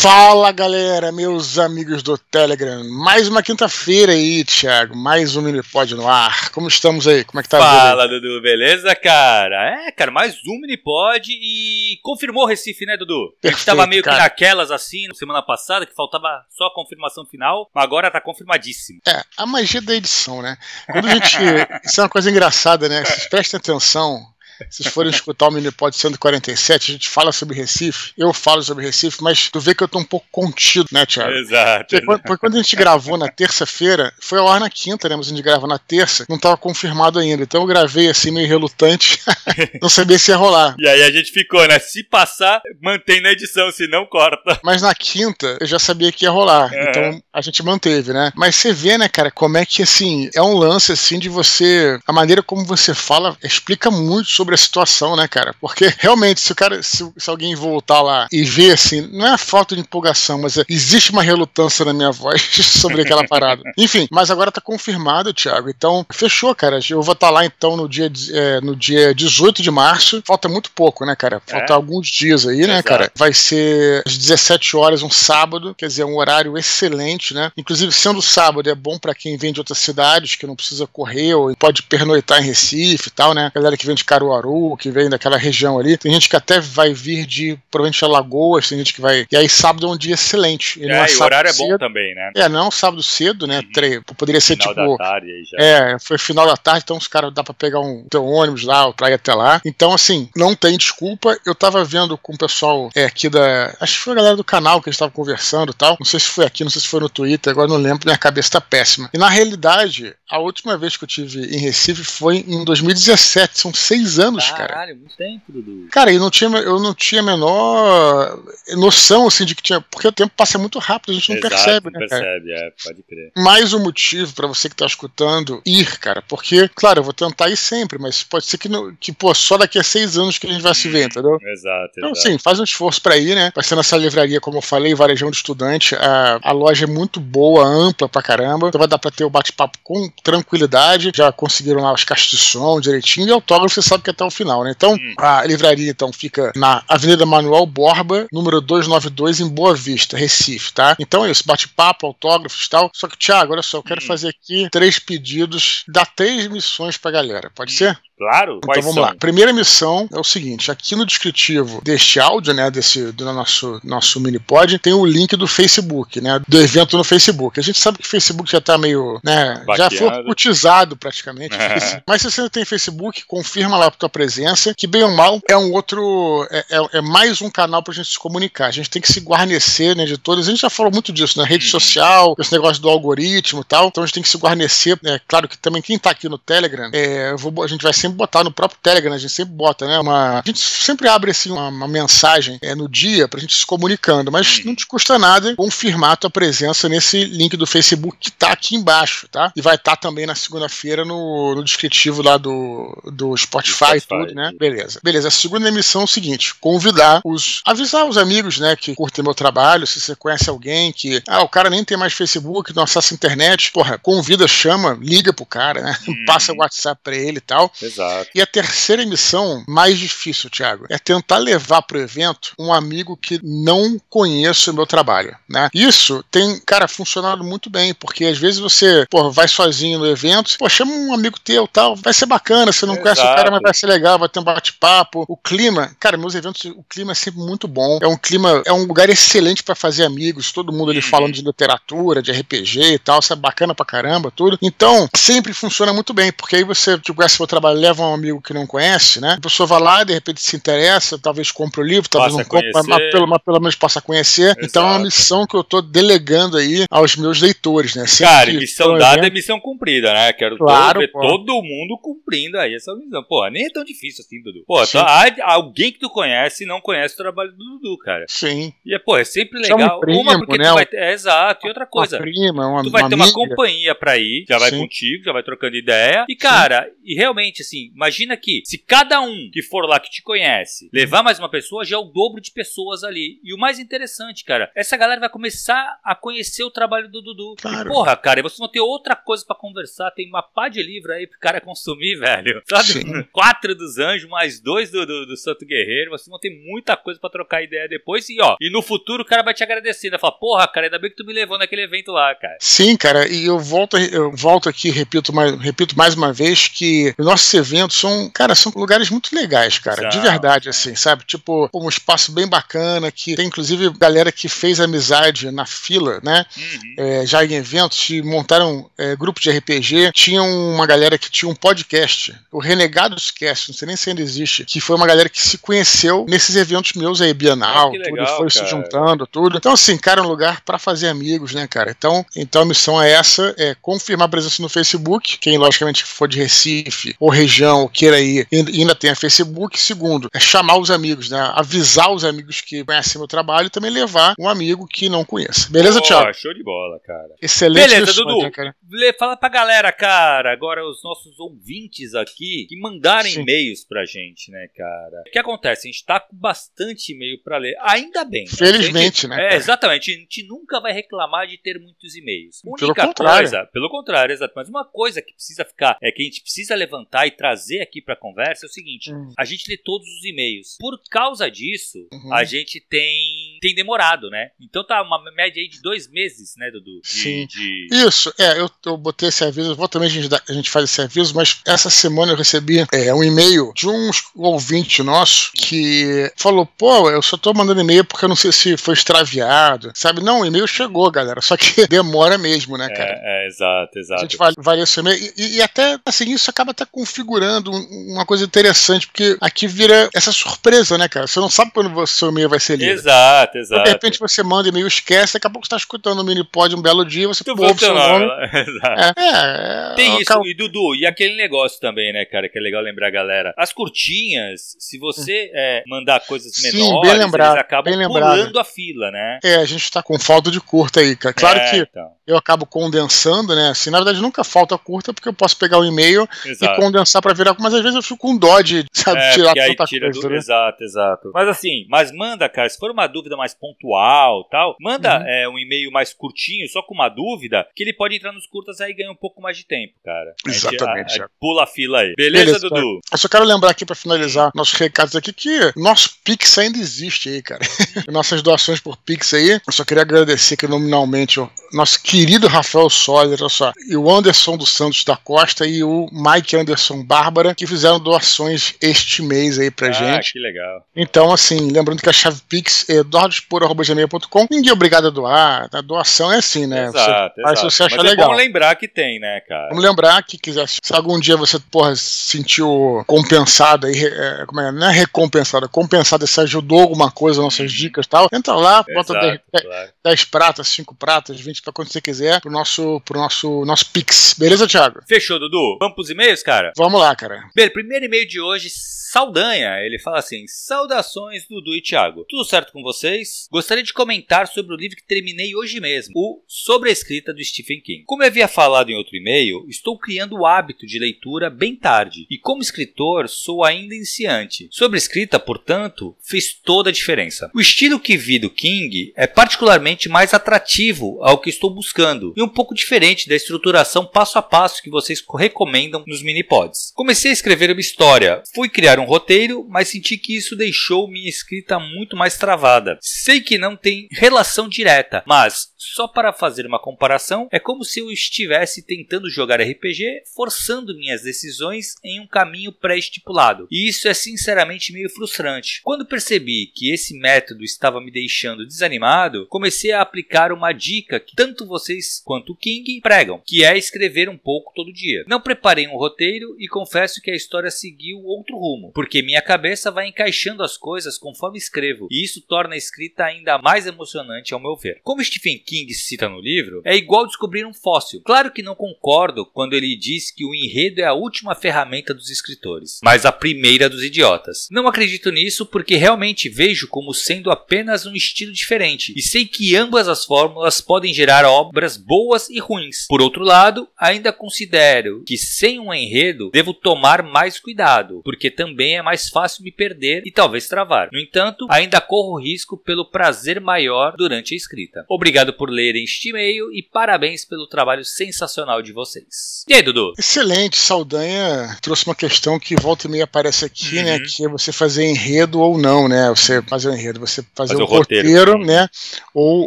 Fala galera, meus amigos do Telegram. Mais uma quinta-feira aí, Thiago. Mais um Minipod no ar. Como estamos aí? Como é que tá Fala, Dudu, beleza, cara? É, cara, mais um Minipod e confirmou o Recife, né, Dudu? Perfeito, a gente tava meio cara. que naquelas assim, semana passada, que faltava só a confirmação final, mas agora tá confirmadíssimo. É, a magia da edição, né? Quando a gente. Isso é uma coisa engraçada, né? Vocês prestem atenção. Se vocês forem escutar o Minipod 147, a gente fala sobre Recife. Eu falo sobre Recife, mas tu vê que eu tô um pouco contido, né, Thiago? Exato. Porque quando, quando a gente gravou na terça-feira, foi ao ar na quinta, né? Mas a gente grava na terça, não tava confirmado ainda. Então eu gravei assim, meio relutante, não sabia se ia rolar. E aí a gente ficou, né? Se passar, mantém na edição, se não corta. Mas na quinta eu já sabia que ia rolar. É. Então a gente manteve, né? Mas você vê, né, cara, como é que assim, é um lance assim de você. A maneira como você fala explica muito sobre a situação, né, cara? Porque realmente, se o cara, se, se alguém voltar lá e ver assim, não é a falta de empolgação, mas é- existe uma relutância na minha voz sobre aquela parada. Enfim, mas agora tá confirmado, Thiago. Então, fechou, cara. Eu vou estar lá então no dia, é, no dia 18 de março. Falta muito pouco, né, cara? Falta É. alguns dias aí, né, Exato. cara? Vai ser às 17 horas, um sábado, quer dizer, um horário excelente, né? Inclusive, sendo sábado, é bom pra quem vem de outras cidades, que não precisa correr ou pode pernoitar em Recife e tal, né? Galera que vem de Caruaru, que vem daquela região ali. Tem gente que até vai vir de, provavelmente, Alagoas, tem gente que vai. E aí, sábado é um dia excelente. não É, e o horário é bom cedo. também, né? É, não é um sábado cedo, né? Tre- Poderia ser Final tipo. da tarde aí já. É, foi final da tarde, então os caras dá pra pegar um teu ônibus lá, pra ir até lá. Então, assim, não tem desculpa. Eu tava vendo com o pessoal é, aqui da. Acho que foi a galera do canal que a gente tava conversando e tal. Não sei se foi aqui, não sei se foi no Twitter, agora não lembro, minha cabeça tá péssima. E na realidade, a última vez que eu tive em Recife foi em 2017. São seis anos, cara. Caralho, muito tempo, Dudu. Cara, eu não tinha, eu não tinha a menor noção, assim, de que tinha. Porque o tempo passa muito rápido, a gente não Exato, percebe, não né, cara? percebe, é, pode crer. mais um motivo pra você que tá escutando ir, cara. Porque, claro, eu vou tentar ir sempre, mas pode ser que, que pô, só daqui a seis anos que a gente vai se ver, entendeu? Exato, Então, exato. sim, faz um esforço pra ir, né? Vai ser nessa livraria, como eu falei, Varejão do Estudante. A, a loja é muito boa, ampla pra caramba. Então vai dar pra ter o bate-papo com tranquilidade. Já conseguiram lá as caixas de som direitinho. E autógrafo, você sabe que é até o final, né? Então, Hum. a livraria, então, fica na Avenida Manuel Borba, número 292, em Boa Vista, Recife, tá? Então é isso, bate-papo, autógrafos e tal. Só que, Thiago, olha só, eu quero Hum. fazer aqui três pedidos, dá três missões pra galera. Pode ser? Claro, Então quais vamos são? lá. Primeira missão é o seguinte: aqui no descritivo deste áudio, né, desse do nosso nosso mini pod, tem o link do Facebook, né, do evento no Facebook. A gente sabe que o Facebook já tá meio, né, já foi Cotizado praticamente. Facebook. Mas se você tem Facebook, confirma lá a tua presença, que bem ou mal é um outro, é, é- é mais um canal pra gente se comunicar. A gente tem que se guarnecer, né, de todos. A gente já falou muito disso na rede Uhum. social, esse negócio do algoritmo e tal. Então a gente tem que se guarnecer. É claro que também quem tá aqui no Telegram, é, eu vou, a gente vai sempre botar no próprio Telegram, né, a gente sempre bota, né? Uma, a gente sempre abre assim uma, uma mensagem é, no dia pra gente se comunicando, mas não te custa nada confirmar a tua presença nesse link do Facebook que tá aqui embaixo, tá? E vai estar também na segunda-feira no, no descritivo lá do, do Spotify, e tudo, né? Beleza. Beleza. A segunda emissão é o seguinte: convidar os. avisar os amigos, né, que curtem meu trabalho. Se você conhece alguém que. Ah, o cara nem tem mais Facebook, não acessa a internet. Porra, convida, chama, liga pro cara, né? Uhum. Passa o WhatsApp pra ele e tal. Exato. E a terceira emissão, mais difícil, Thiago, é tentar levar pro evento um amigo que não conheça o meu trabalho, né? Isso tem, cara, funcionado muito bem, porque às vezes você, pô, vai sozinho no evento, pô, chama um amigo teu tal, vai ser bacana, você não conhece o cara, Exato. mas vai ser legal, vai ter um bate-papo. O clima, cara, meus eventos, o clima é sempre muito bom. É um clima, é um lugar excelente pra fazer amigos, todo mundo ali Uhum. falando de literatura, de RPG e tal, isso é bacana pra caramba, tudo. Então, sempre funciona muito bem, porque aí você, tipo, conhece o trabalho, leva um amigo que não conhece, né? A pessoa vai lá, de repente se interessa, talvez compre o livro, talvez Passa não compre, mas, mas pelo, mas pelo menos possa conhecer. Então é uma Exato. missão que eu tô delegando aí aos meus leitores, né? Sempre Cara, missão dada é missão cumprida, né? Quero Claro, ver pô. todo mundo cumprindo aí essa missão. Pô, nem é tão difícil assim, Dudu. Pô, Sim. tá, alguém que tu conhece não conhece o trabalho do Dudu, cara. Sim. E é, pô, é sempre Chama um legal. primo, uma porque né? tu vai ter. É, exato. E outra coisa. Uma prima, uma, Tu vai uma ter uma amiga. companhia pra ir, já vai Sim. contigo, já vai trocando ideia. E, cara, e realmente, assim, imagina que se cada um que for lá que te conhece levar mais uma pessoa, já é o dobro de pessoas ali. E o mais interessante, cara, essa galera vai começar a conhecer o trabalho do Dudu. Claro. E, porra, cara, e vocês vão ter outra coisa pra conversar, tem uma pá de livro aí pro cara consumir, velho. Sabe? Sim. Quatro dos anjos, mais dois do, do, do Santo Guerreiro. Vocês vão ter muita coisa para trocar ideia depois. E ó, e no futuro o cara vai te agradecer, né? Fala, porra, cara, ainda bem que tu me levou naquele evento lá, cara. Sim, cara, e eu volto, eu volto aqui, repito mais, repito mais uma vez que os nossos eventos são, cara, são lugares muito legais, cara. Exato. De verdade, assim, sabe? Tipo, um espaço bem bacana, que tem inclusive galera que fez amizade na fila, né? Uhum. É, já em eventos, montaram é, grupo de RPG. Tinha uma galera que tinha um podcast, o Renegados Cast, não sei nem se ainda existe, que foi uma galera que se conheceu nesses eventos meus aí, Bienal, ah, tudo, foi cara. se juntando, tudo. Então, assim, cara, é um lugar para fazer amigos, né, cara? Então, então a missão é essa, é confirmar a presença no Facebook. Quem, logicamente, for de Recife ou região, ou queira ir, ainda tem a Facebook. Segundo, é chamar os amigos, né? Avisar os amigos que conhecem meu trabalho e também levar um amigo que não conheça. Beleza, oh, Thiago? Show de bola, cara. Excelente. Beleza, Dudu. Né, cara? Fala pra galera, cara, agora os nossos ouvintes aqui, que mandaram e-mails pra gente, né, cara? O que acontece? A gente tá com bastante e-mail pra ler. Ainda bem. Felizmente, gente, né? É, exatamente. A gente nunca vai reclamar de ter muitos e-mails. Única pelo contrário. coisa, pelo contrário, exato. Mas uma coisa que precisa ficar, é que a gente precisa levantar e trazer aqui pra conversa é o seguinte: hum. a gente lê todos os e-mails. Por causa disso, uhum. a gente tem, tem demorado, né? Então tá uma média aí de dois meses, né, Dudu? De, Sim. De... Isso, é, eu, eu botei esse aviso, vou também a gente, a gente faz esse aviso, mas essa semana eu recebi é, um e-mail de um ouvinte nosso que falou: pô, eu só tô mandando e-mail porque eu não sei se foi extraviado, sabe? Não, o e-mail chegou, galera, só que demora mesmo, né, cara? É, é exato, exato. A gente varia esse e-mail e, e, até, assim, isso acaba até configurando uma coisa interessante, porque aqui vira essa surpresa, né, cara? Você não sabe quando o seu e-mail vai ser lido. Exato, exato. Então, de repente você manda e-mail, esquece, daqui a pouco você tá escutando o Minipod um belo dia, você o seu nome. Exato. É, é, Tem isso, e Dudu, e aquele negócio também, né, cara, que é legal lembrar a galera. As curtinhas, se você é, mandar coisas Sim, menores, bem lembrado, eles acabam bem pulando a fila, né? É, a gente tá com falta de curta aí, cara. Claro é, que então. eu acabo condensando, né? Assim, na verdade, nunca falta curta, porque eu posso pegar o e-mail e condensar pra virar, mas às vezes eu fico com dó de, sabe, é, tirar tanta tira coisa. Do... Né? Exato, exato. Mas assim, mas manda, cara, se for uma dúvida mais pontual tal, manda uhum. é, um e-mail mais curtinho, só com uma dúvida, que ele pode entrar nos curtas aí e ganha um pouco mais de tempo, cara. Exatamente. A, a, pula a fila aí. Beleza, Beleza Dudu? Eu só quero lembrar aqui pra finalizar nossos recados aqui que nosso Pix ainda existe aí, cara. Nossas doações por Pix aí. Eu só queria agradecer aqui nominalmente o nosso querido Rafael Soller, olha só, e o Anderson dos Santos da Costa e o Mike Anderson Bárbara, que fizeram doações este mês aí pra ah, gente. que legal. Então, assim, lembrando que a chave Pix é dordospor.gmail.com. Ninguém é obrigado a doar. A doação é assim, né? Exato, você, exato. você acha Mas legal. É bom lembrar que tem, né, cara? Vamos lembrar que quiser, se algum dia você, porra, se sentiu compensado aí, é, como é, não é recompensado, compensado, você ajudou alguma coisa, nossas dicas e tal, entra lá, bota 10, claro. 10 pratas, 5 pratas, 20 pra quando você quiser, pro nosso, pro nosso, nosso Pix. Beleza, Thiago? Fechou, Dudu. Vamos pros e-mails, cara? Vamos lá, cara. Primeiro e-mail de hoje, Saldanha. Ele fala assim: Saudações, Dudu e Thiago. Tudo certo com vocês? Gostaria de comentar sobre o livro que terminei hoje mesmo, o Sobre a Escrita do Stephen King. Como eu havia falado em outro e-mail, estou criando o hábito de leitura bem tarde, e como escritor, sou ainda iniciante. Sobre a escrita, portanto, fez toda a diferença. O estilo que vi do King é particularmente mais atrativo ao que estou buscando, e um pouco diferente da estruturação passo a passo que vocês recomendam nos mini-pods. Comecei a escrever uma história, fui criar um roteiro, mas senti que isso deixou minha escrita muito mais travada. Sei que não tem relação direta, mas só para fazer uma comparação, é como se eu estivesse tentando jogar RPG, forçando minhas decisões em um caminho pré-estipulado. E isso é sinceramente meio frustrante. Quando percebi que esse método estava me deixando desanimado, comecei a aplicar uma dica que tanto vocês quanto o King pregam, que é escrever um pouco todo dia. Não preparei um roteiro e confesso que a história seguiu outro rumo, porque minha cabeça vai encaixando as coisas conforme escrevo, e isso torna a escrita ainda mais emocionante ao meu ver. Como Stephen King cita no livro, é igual descobrir um fóssil. Claro que não concordo quando ele diz que o enredo é a última ferramenta dos escritores, mas a primeira dos idiotas. Não acredito nisso porque realmente vejo como sendo apenas um estilo diferente e sei que ambas as fórmulas podem gerar obras boas e ruins. Por outro lado, ainda considero que sem um enredo devo tomar mais cuidado, porque também é mais fácil me perder e talvez travar. No entanto, ainda corro risco pelo prazer maior durante a escrita. Obrigado por lerem este e-mail e parabéns pelo trabalho sensacional de vocês. E aí, Dudu? Excelente, Saldanha trouxe uma questão que volta e meia aparece aqui, né, uhum. né? Que é você fazer enredo ou não, né? Você fazer o enredo, você fazer, fazer o, o roteiro, roteiro né? Ou,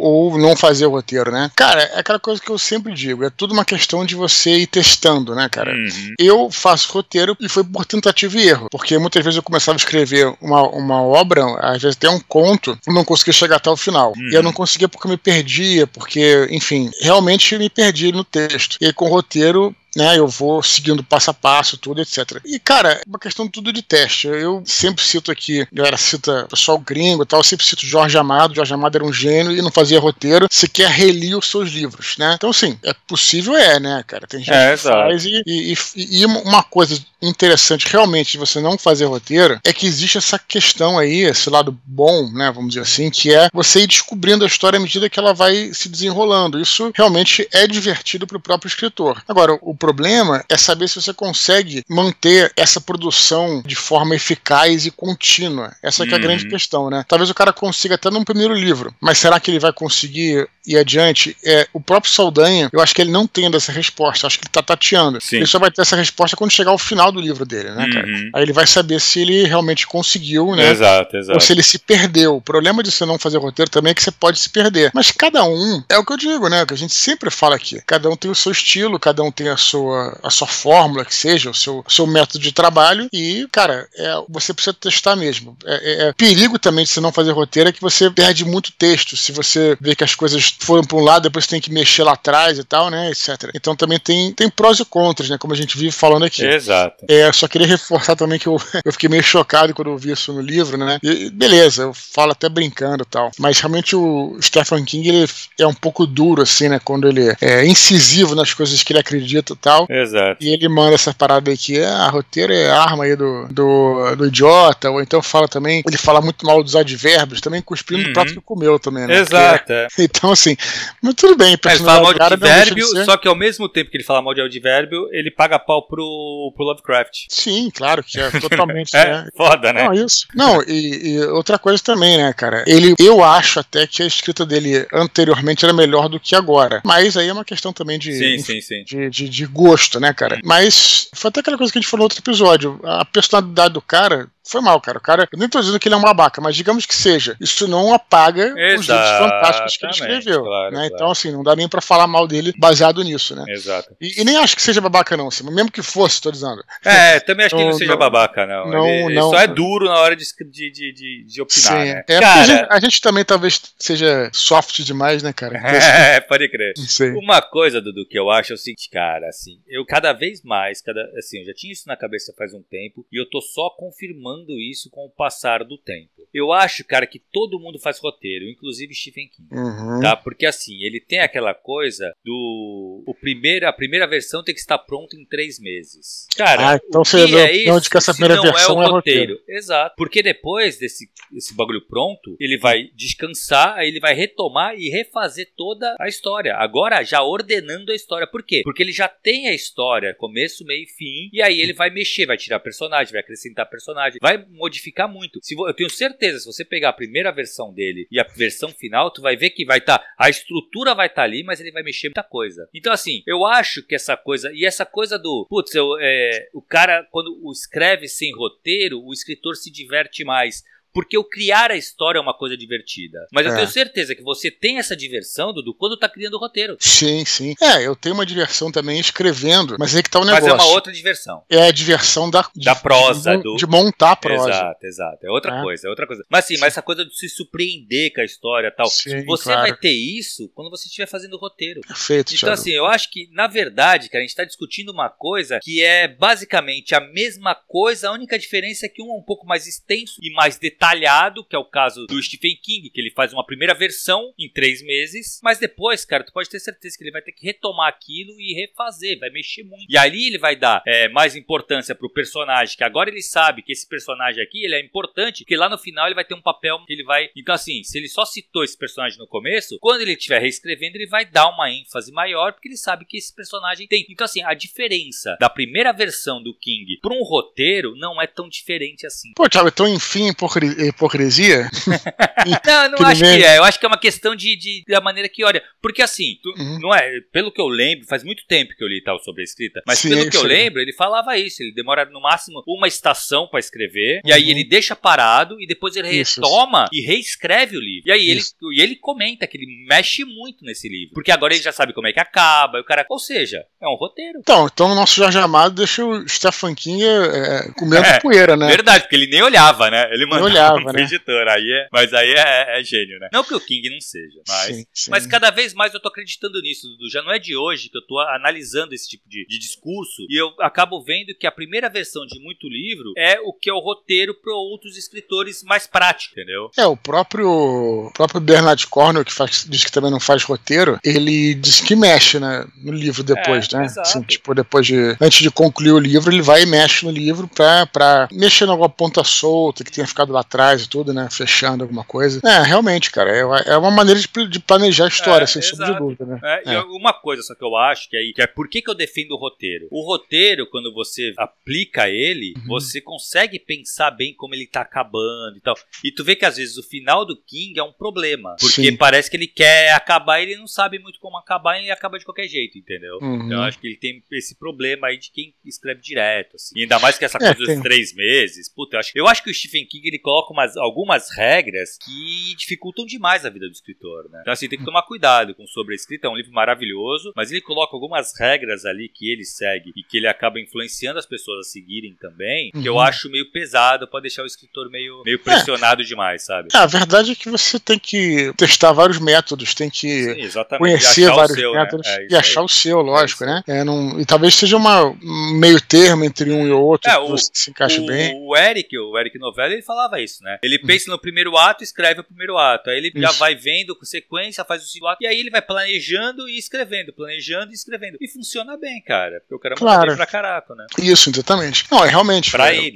ou não fazer o roteiro, né? Cara, é aquela coisa que eu sempre digo, é tudo uma questão de você ir testando, né, cara? Uhum. Eu faço roteiro e foi por tentativa e erro, porque muitas vezes eu começava a escrever uma, uma obra, às vezes até um conto, e não conseguia chegar até o final. Uhum. E eu não conseguia porque eu me perdia, porque, enfim, realmente me perdi no texto. E aí, com o roteiro, né? Eu vou seguindo passo a passo, tudo, etc. E, cara, é uma questão tudo de teste. Eu sempre cito aqui, galera cita pessoal gringo e tal, eu sempre cito Jorge Amado. Jorge Amado era um gênio e não fazia roteiro, sequer relia os seus livros, né? Então, assim, é possível, é, né, cara? Tem gente é, que faz e, e, e, uma coisa interessante realmente de você não fazer roteiro é que existe essa questão aí, esse lado bom, né, vamos dizer assim, que é você ir descobrindo a história à medida que ela vai se desenrolando. Isso realmente é divertido para o próprio escritor. Agora, o problema é saber se você consegue manter essa produção de forma eficaz e contínua. Essa é, é a grande uhum. questão, né? Talvez o cara consiga até no primeiro livro, mas será que ele vai conseguir ir adiante? É, o próprio Saldanha, eu acho que ele não tem essa resposta, acho que ele tá tateando. Sim. Ele só vai ter essa resposta quando chegar ao final do livro dele, né, cara? Uhum. Aí ele vai saber se ele realmente conseguiu, né? Exato, exato. Ou se ele se perdeu. O problema de você não fazer roteiro também é que você pode se perder. Mas cada um, é o que eu digo, né? O que a gente sempre fala aqui. Cada um tem o seu estilo, cada um tem a sua, a sua fórmula, que seja, o seu, seu método de trabalho, e, cara, é, você precisa testar mesmo. É, é, é perigo também de você não fazer roteiro é que você perde muito texto. Se você vê que as coisas foram para um lado, depois tem que mexer lá atrás e tal, né? Etc. Então também tem, tem prós e contras, né? Como a gente vive falando aqui. Exato. É, só queria reforçar também que eu, eu fiquei meio chocado quando eu vi isso no livro, né? E, beleza, eu falo até brincando e tal. Mas realmente o Stephen King ele é um pouco duro, assim, né? Quando ele é incisivo nas coisas que ele acredita e tal. É. Exato. E ele manda essa parada aí que ah, roteiro é arma aí do, do, do, idiota, ou então fala também, ele fala muito mal dos advérbios, também cuspindo uhum. no prato que comeu também, né? Exato. É, então, assim, mas tudo bem. Ele fala mal de advérbio, de só que ao mesmo tempo que ele fala mal de advérbio, ele paga pau pro, pro Lovecraft. Sim, claro que é, totalmente. é, né? foda, né? Não, isso. Não, e, e, outra coisa também, né, cara? Ele, eu acho até que a escrita dele anteriormente era melhor do que agora. Mas aí é uma questão também de, sim, sim, sim. de, de, de gosto, né, cara? Mas foi até aquela coisa que a gente falou no outro episódio. A personalidade do cara foi mal, cara. O cara, eu nem tô dizendo que ele é um babaca, mas digamos que seja. Isso não apaga os livros fantásticos que ele escreveu. Claro, né? claro. Então, assim, não dá nem para falar mal dele baseado nisso, né? Exato. E, e, nem acho que seja babaca, não, assim, mesmo que fosse, tô dizendo. É, também acho que ele não seja babaca, não. Não, ele, não. Ele só é duro na hora de, de, de, de opinar, Sim. né? É, cara... a gente, a, gente, também talvez seja soft demais, né, cara? É, pode crer. Uma coisa, Dudu, que eu acho é o seguinte, cara, assim, eu cada vez mais, cada, assim, eu já tinha isso na cabeça faz um tempo, e eu tô só confirmando isso com o passar do tempo. Eu acho, cara, que todo mundo faz roteiro, inclusive Stephen King. Uhum. Tá? Porque assim, ele tem aquela coisa do. O primeiro, a primeira versão tem que estar pronta em três meses. Cara, ah, então você que é isso, de que essa primeira não versão é o é roteiro. roteiro. Exato. Porque depois desse esse bagulho pronto, ele vai descansar, aí ele vai retomar e refazer toda a história. Agora já ordenando a história. Por quê? Porque ele já tem a história, começo, meio e fim, e aí ele vai mexer, vai tirar personagem, vai acrescentar personagem, vai modificar muito. Se, eu tenho certeza, se você pegar a primeira versão dele e a versão final, tu vai ver que vai estar. Tá, a estrutura vai estar tá ali, mas ele vai mexer muita coisa. Então, assim, eu acho que essa coisa. E essa coisa do. Putz, eu, é, o cara, quando escreve sem roteiro, o escritor se diverte mais porque o criar a história é uma coisa divertida. Mas eu é. tenho certeza que você tem essa diversão, Dudu, quando tá criando o roteiro. Sim, sim. É, eu tenho uma diversão também escrevendo, mas aí que tá o negócio. Mas é uma outra diversão. É a diversão da, da prosa. De, do... de montar a prosa. Exato, exato. É outra é. coisa, é outra coisa. Mas sim, sim, mas essa coisa de se surpreender com a história e tal. Sim, você claro. vai ter isso quando você estiver fazendo o roteiro. Perfeito, Então, Thiago. assim, eu acho que, na verdade, cara, a gente tá discutindo uma coisa que é basicamente a mesma coisa, a única diferença é que um é um pouco mais extenso e mais detalhado detalhado, que é o caso do Stephen King, que ele faz uma primeira versão em três meses, mas depois, cara, tu pode ter certeza que ele vai ter que retomar aquilo e refazer, vai mexer muito. E ali ele vai dar é, mais importância pro personagem, que agora ele sabe que esse personagem aqui, ele é importante, que lá no final ele vai ter um papel que ele vai... Então assim, se ele só citou esse personagem no começo, quando ele estiver reescrevendo, ele vai dar uma ênfase maior, porque ele sabe que esse personagem tem. Então assim, a diferença da primeira versão do King para um roteiro não é tão diferente assim. Pô, Thiago, então enfim, hipocrisia? não, não acho que é. Eu acho que é uma questão de, de da maneira que, olha, porque assim, tu, uhum. não é, pelo que eu lembro, faz muito tempo que eu li tal sobre a escrita, mas Sim, pelo que eu lembro, ele falava isso, ele demora no máximo uma estação para escrever, uhum. e aí uhum. ele deixa parado e depois ele isso, retoma isso. e reescreve o livro. E aí ele, e ele comenta que ele mexe muito nesse livro, porque agora ele já sabe como é que acaba, o cara, ou seja, é um roteiro. Então, então o nosso Jorge Amado deixa o Stephen King é, comendo é, poeira, né? Verdade, porque ele nem olhava, né? Ele mandava pro né? editor, aí é, mas aí é, é, gênio, né? Não que o King não seja, mas, sim, sim. mas cada vez mais eu tô acreditando nisso, Dudu. Já não é de hoje que eu tô analisando esse tipo de, de discurso e eu acabo vendo que a primeira versão de muito livro é o que é o roteiro para outros escritores mais práticos, entendeu? É, o próprio, o próprio Bernard Cornwell, que faz, diz que também não faz roteiro, ele diz que mexe né, no livro depois, é, né? Assim, tipo, depois de. Antes de concluir o livro, ele vai e mexe no livro pra, pra mexer em alguma ponta solta que tenha ficado lá atrás e tudo, né? Fechando alguma coisa. É, realmente, cara, é, é uma maneira de, planejar a história, é, sem exato. sombra de dúvida, né? É, e é. uma coisa só que eu acho que, aí, que é por que, que eu defendo o roteiro? O roteiro, quando você aplica ele, uhum. você consegue pensar bem como ele tá acabando e tal. E tu vê que às vezes o final do King é um problema. Porque Sim. parece que ele quer acabar e ele não sabe muito como acabar e ele acaba de qualquer jeito, entendeu? Uhum. Então eu acho que ele tem esse problema aí de quem escreve direto, assim. E ainda mais que essa é, coisa é, dos três meses. Puta, eu acho, eu acho que o Stephen King ele coloca umas, algumas regras que dificultam demais a vida do escritor, né? Então assim, tem que tomar cuidado com sobre a escrita. É um livro maravilhoso, mas ele coloca algumas regras ali que ele segue e que ele acaba influenciando as pessoas a seguirem também, uhum. que eu uhum. acho meio pesado para deixar o escritor meio, meio é. pressionado é. demais, sabe? É, a verdade é que você tem que testar vários métodos, tem que Sim, conhecer vários seu, né? métodos né? é, e achar o seu, lógico, né? É, não, e talvez seja uma meio termo entre um e outro, é, que o, se encaixe o, bem. O Eric, o Eric Novelli, ele falava isso, né? Ele pensa no primeiro ato, escreve o primeiro ato. Aí ele isso. já vai vendo com sequência, faz o segundo ato, e aí ele vai planejando e escrevendo, planejando e escrevendo. E funciona bem, cara. Porque o cara claro. pra caraca, né? Isso, exatamente. Não, é realmente. Pra ele,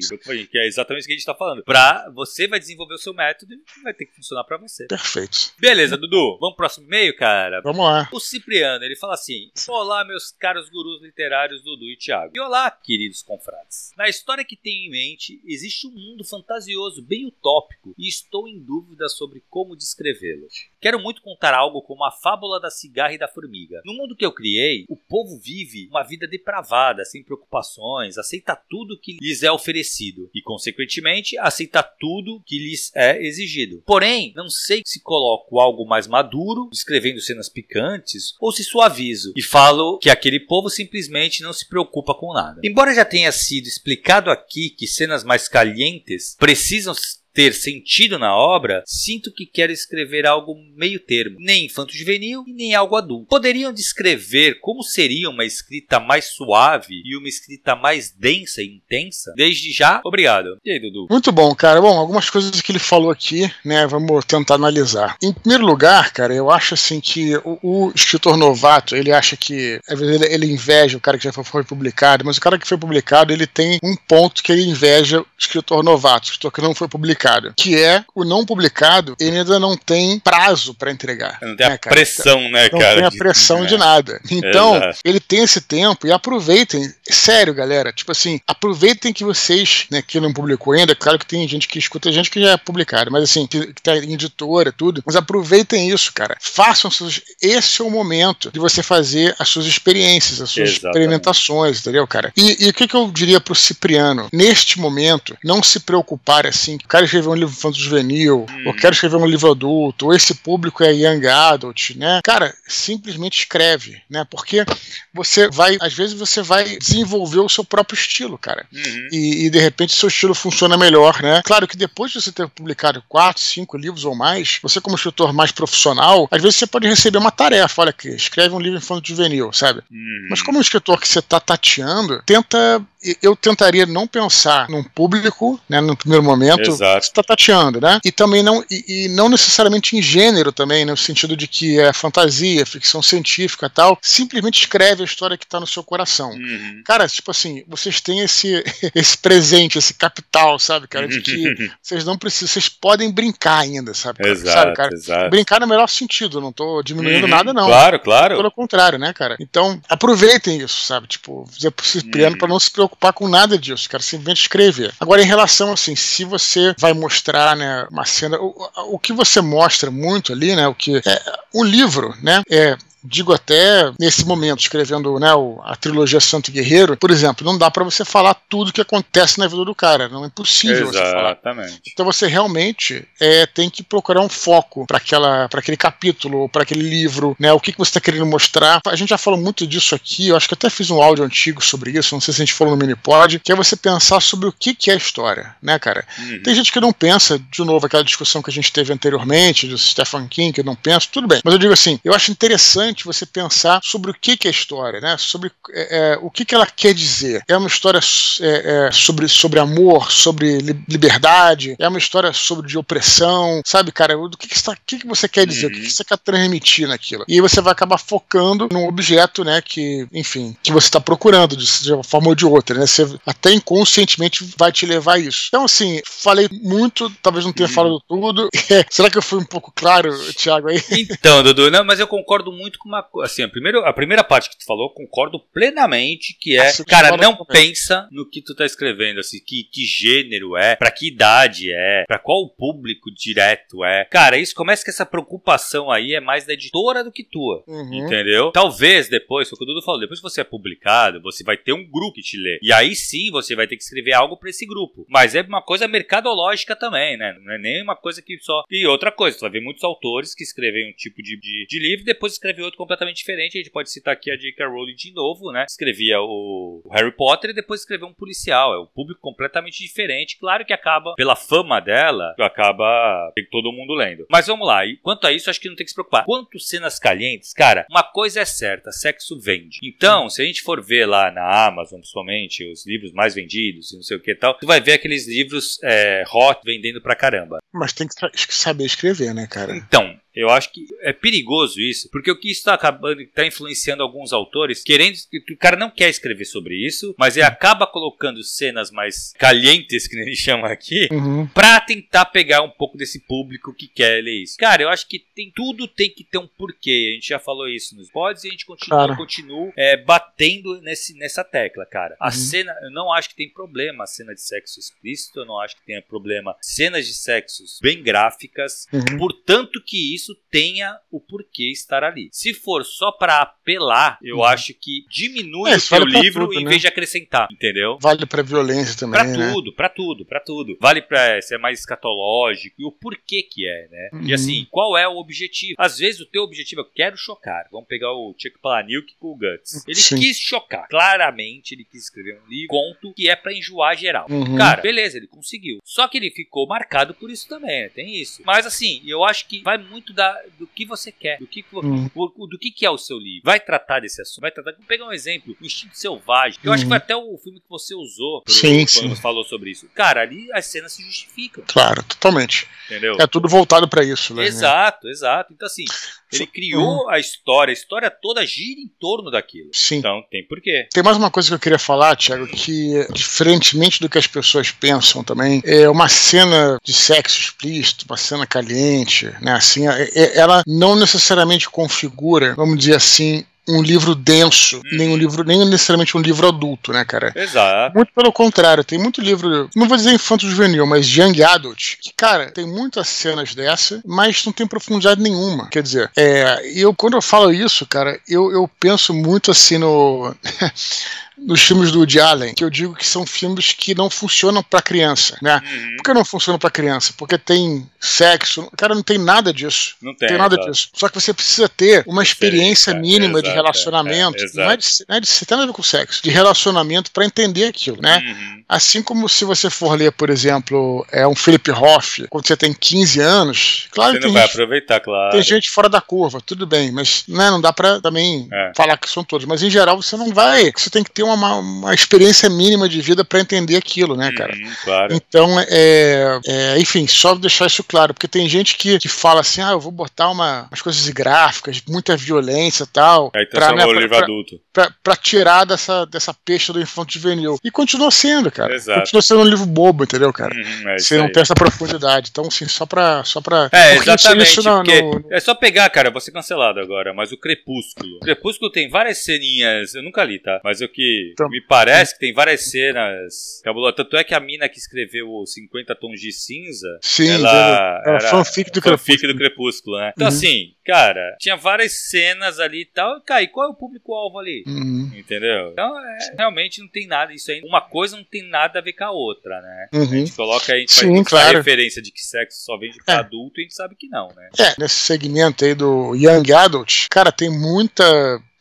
que é exatamente o que a gente tá falando. Pra você vai desenvolver o seu método e vai ter que funcionar pra você. Perfeito. Beleza, Dudu. Vamos pro próximo e-mail, cara? Vamos lá. O Cipriano, ele fala assim: Olá, meus caros gurus literários Dudu e Thiago. E olá, queridos confrades. Na história que tenho em mente, existe um mundo fantasioso, bem utópico, e estou em dúvida sobre como descrevê-lo. Quero muito contar algo como a fábula da cigarra e da formiga. No mundo que eu criei, o povo vive uma vida depravada, sem preocupações, aceita tudo que lhes é oferecido e, consequentemente, aceita tudo que lhes é exigido. Porém, não sei se coloco algo mais maduro, descrevendo cenas picantes, ou se suavizo e falo que aquele povo simplesmente não se preocupa com nada. Embora já tenha sido explicado aqui que cenas mais calientes precisam ter sentido na obra, sinto que quero escrever algo meio termo, nem infanto-juvenil e nem algo adulto. Poderiam descrever como seria uma escrita mais suave e uma escrita mais densa e intensa? Desde já, obrigado. E aí, Dudu? Muito bom, cara. Bom, algumas coisas que ele falou aqui, né, vamos tentar analisar. Em primeiro lugar, cara, eu acho assim que o, o escritor novato, ele acha que, às vezes ele, ele inveja o cara que já foi publicado, mas o cara que foi publicado, ele tem um ponto que ele inveja o escritor novato, o escritor que não foi publicado publicado, que é o não publicado, ele ainda não tem prazo para entregar. Não tem né, a cara? pressão, né, não cara? Não tem a pressão de, de nada. Então, Exato. ele tem esse tempo e aproveitem, sério, galera, tipo assim, aproveitem que vocês, né, que não publicou ainda, claro que tem gente que escuta gente que já é publicado, mas assim, que, que tá em editora, tudo, mas aproveitem isso, cara. Façam seus, esse é o momento de você fazer as suas experiências, as suas Exatamente. experimentações, entendeu, cara? E, e o que, que eu diria pro Cipriano? Neste momento, não se preocupar assim, o cara escrever um livro infanto juvenil, hum. ou quero escrever um livro adulto, ou esse público é young adult, né? Cara, simplesmente escreve, né? Porque você vai, às vezes você vai desenvolver o seu próprio estilo, cara. Uhum. E, e, de repente seu estilo funciona melhor, né? Claro que depois de você ter publicado quatro, cinco livros ou mais, você como escritor mais profissional, às vezes você pode receber uma tarefa, olha aqui, escreve um livro infanto juvenil, sabe? Uhum. Mas como um escritor que você tá tateando, tenta eu tentaria não pensar num público, né, no primeiro momento, Exato você tá tateando, né? E também não, e, e, não necessariamente em gênero também, no sentido de que é fantasia, ficção científica tal. Simplesmente escreve a história que tá no seu coração. Uhum. Cara, tipo assim, vocês têm esse, esse presente, esse capital, sabe, cara? De que vocês não precisam, vocês podem brincar ainda, sabe? Exato, sabe, cara? Exato. Brincar no melhor sentido, não tô diminuindo uhum. nada, não. Claro, claro. Pelo contrário, né, cara? Então, aproveitem isso, sabe? Tipo, pro Cipriano uhum. pra não se preocupar com nada disso, cara. Simplesmente escrever. Agora, em relação, assim, se você vai mostrar, né, uma cena. O, o que você mostra muito ali, né? O que. É, o livro, né? É digo até nesse momento, escrevendo né, a trilogia Santo Guerreiro, por exemplo, não dá para você falar tudo que acontece na vida do cara, não é impossível Exatamente. Você então você realmente é, tem que procurar um foco para aquele capítulo, para aquele livro, né, o que, que você está querendo mostrar. A gente já falou muito disso aqui, eu acho que até fiz um áudio antigo sobre isso, não sei se a gente falou no Minipod, que é você pensar sobre o que, que é a história, né, cara? Uhum. Tem gente que não pensa, de novo, aquela discussão que a gente teve anteriormente, do Stephen King, que não pensa, tudo bem, mas eu digo assim, eu acho interessante interessante você pensar sobre o que, que é a história, né? Sobre é, é, o que, que ela quer dizer. É uma história é, é sobre, sobre amor, sobre liberdade, é uma história sobre de opressão, sabe, cara? Do que, que, está, que, que você quer dizer, uhum. o que, que, você quer transmitir naquilo. E você vai acabar focando num objeto, né, que, enfim, que você está procurando, de, de uma forma ou de outra, né? Você até inconscientemente vai te levar a isso. Então, assim, falei muito, talvez não tenha uhum. falado tudo. Será que eu fui um pouco claro, Thiago, aí? Então, Dudu, não, mas eu concordo muito com uma assim, a primeira, a primeira parte que tu falou, concordo plenamente que é, cara, não pensa no que tu tá escrevendo, assim, que, que gênero é, para que idade é, para qual público direto é. Cara, isso começa que essa preocupação aí é mais da editora do que tua, uhum. entendeu? Talvez depois, foi o que o Dudu falou, depois que você é publicado, você vai ter um grupo que te lê. E aí sim, você vai ter que escrever algo para esse grupo. Mas é uma coisa mercadológica também, né? Não é nem uma coisa que só... E outra coisa, tu vai ver muitos autores que escrevem um tipo de, de, de livro e depois escrevem outro completamente diferente. A gente pode citar aqui a J.K. Rowling de novo, né? Escrevia o Harry Potter e depois escreveu um policial. É um público completamente diferente. Claro que acaba, pela fama dela, acaba todo mundo lendo. Mas vamos lá. E quanto a isso, acho que não tem que se preocupar. Quanto cenas calientes, cara, uma coisa é certa: sexo vende. Então, se a gente for ver lá na Amazon, principalmente, os livros mais vendidos e não sei o que e tal, tu vai ver aqueles livros é, hot vendendo pra caramba. Mas tem que saber escrever, né, cara? Então, eu acho que é perigoso isso, porque o que está acabando, está influenciando alguns autores, querendo que o cara não quer escrever sobre isso, mas ele acaba colocando cenas mais calientes, que ele chama aqui, uhum. para tentar pegar um pouco desse público que quer ler isso. Cara, eu acho que tem tudo tem que ter um porquê. A gente já falou isso nos pods e a gente continua, continua é, batendo nesse, nessa tecla, cara. A uhum. cena, eu não acho que tem problema a cena de sexo explícito, eu não acho que tenha problema cenas de sexos bem gráficas, uhum. portanto que isso isso tenha o porquê estar ali. Se for só para apelar, eu uhum. acho que diminui é, o seu vale livro tudo, em né? vez de acrescentar, entendeu? Vale para violência também, Para né? tudo, para tudo, para tudo. Vale para ser mais escatológico e o porquê que é, né? Uhum. E assim, qual é o objetivo? Às vezes o teu objetivo é eu quero chocar. Vamos pegar o Chuck Palahniuk com o Guts. Ele Sim. quis chocar. Claramente ele quis escrever um livro, conto que é para enjoar geral. Uhum. Cara, beleza, ele conseguiu. Só que ele ficou marcado por isso também, né? Tem isso. Mas assim, eu acho que vai muito da, do que você quer, do que, hum. o, do que, que é o seu livro. Vai tratar desse assunto, vai tratar. Vou pegar um exemplo, o Instinto Selvagem. Eu acho que foi uhum. até o filme que você usou sim, quando sim. você falou sobre isso. Cara, ali as cenas se justificam. Claro, totalmente. Entendeu? É tudo voltado para isso, né? Exato, exato. Então, assim, ele criou a história, a história toda gira em torno daquilo. Sim. Então, tem porquê. Tem mais uma coisa que eu queria falar, Thiago, que, diferentemente do que as pessoas pensam também, é uma cena de sexo explícito, uma cena caliente, né? Assim, é, ela não necessariamente configura, vamos dizer assim, um livro denso, hum. nem um livro, nem necessariamente um livro adulto, né, cara? Exato. Muito pelo contrário, tem muito livro, não vou dizer infanto juvenil, mas young adult, que, cara, tem muitas cenas dessa, mas não tem profundidade nenhuma. Quer dizer, é, eu quando eu falo isso, cara, eu, eu penso muito assim no nos filmes do Woody Allen, que eu digo que são filmes que não funcionam para criança, né? Uhum. Por que não funcionam para criança? Porque tem sexo, cara, não tem nada disso. Não tem, tem nada disso. Só que você precisa ter uma experiência mínima de relacionamento, é, é, não, é de, não é de, tem nada a ver com sexo, de relacionamento para entender aquilo, né? Uhum. Assim como se você for ler, por exemplo, é um Philip Hoff, quando você tem 15 anos, claro Você que não tem vai gente, aproveitar, claro. tem gente fora da curva, tudo bem, mas né, não dá pra também É. falar que são todos. Mas em geral você não vai. Você tem que ter uma, uma experiência mínima de vida pra entender aquilo, né, cara? Uhum, claro. Então, é, é, enfim, só deixar isso claro, porque tem gente que, que fala assim, ah, eu vou botar uma, umas coisas gráficas, muita violência e tal, Aí pra, transforma né, o pra- livro pra- adulto. pra, pra tirar dessa, dessa peixe do infanto juvenil. E continua sendo, cara. Exato. Continua sendo um livro bobo, entendeu, cara? Uhum, é Você não aí. tem essa profundidade. Então, assim, só pra. Só pra É, exatamente. porque no- É só pegar, cara, vou ser cancelado agora, mas o Crepúsculo. O Crepúsculo tem várias ceninhas, eu nunca li, tá? Mas o que Então- me parece que tem várias cenas. Tanto é que a mina que escreveu os 50 Tons de Cinza, Sim, ela é, é era fanfic do fanfic Crepúsculo. do Crepúsculo, né? Então, Uhum. assim, cara, tinha várias cenas ali e tal. Cara, e qual é o público-alvo ali? Uhum, Entendeu? Então, é, realmente não tem nada. Isso aí, uma coisa não tem nada a ver com a outra, né? A uhum. gente coloca, a gente Sim, faz claro. a referência de que sexo só vende pra É. adulto e a gente sabe que não, né? É, nesse segmento aí do Young Adult, cara, tem muita.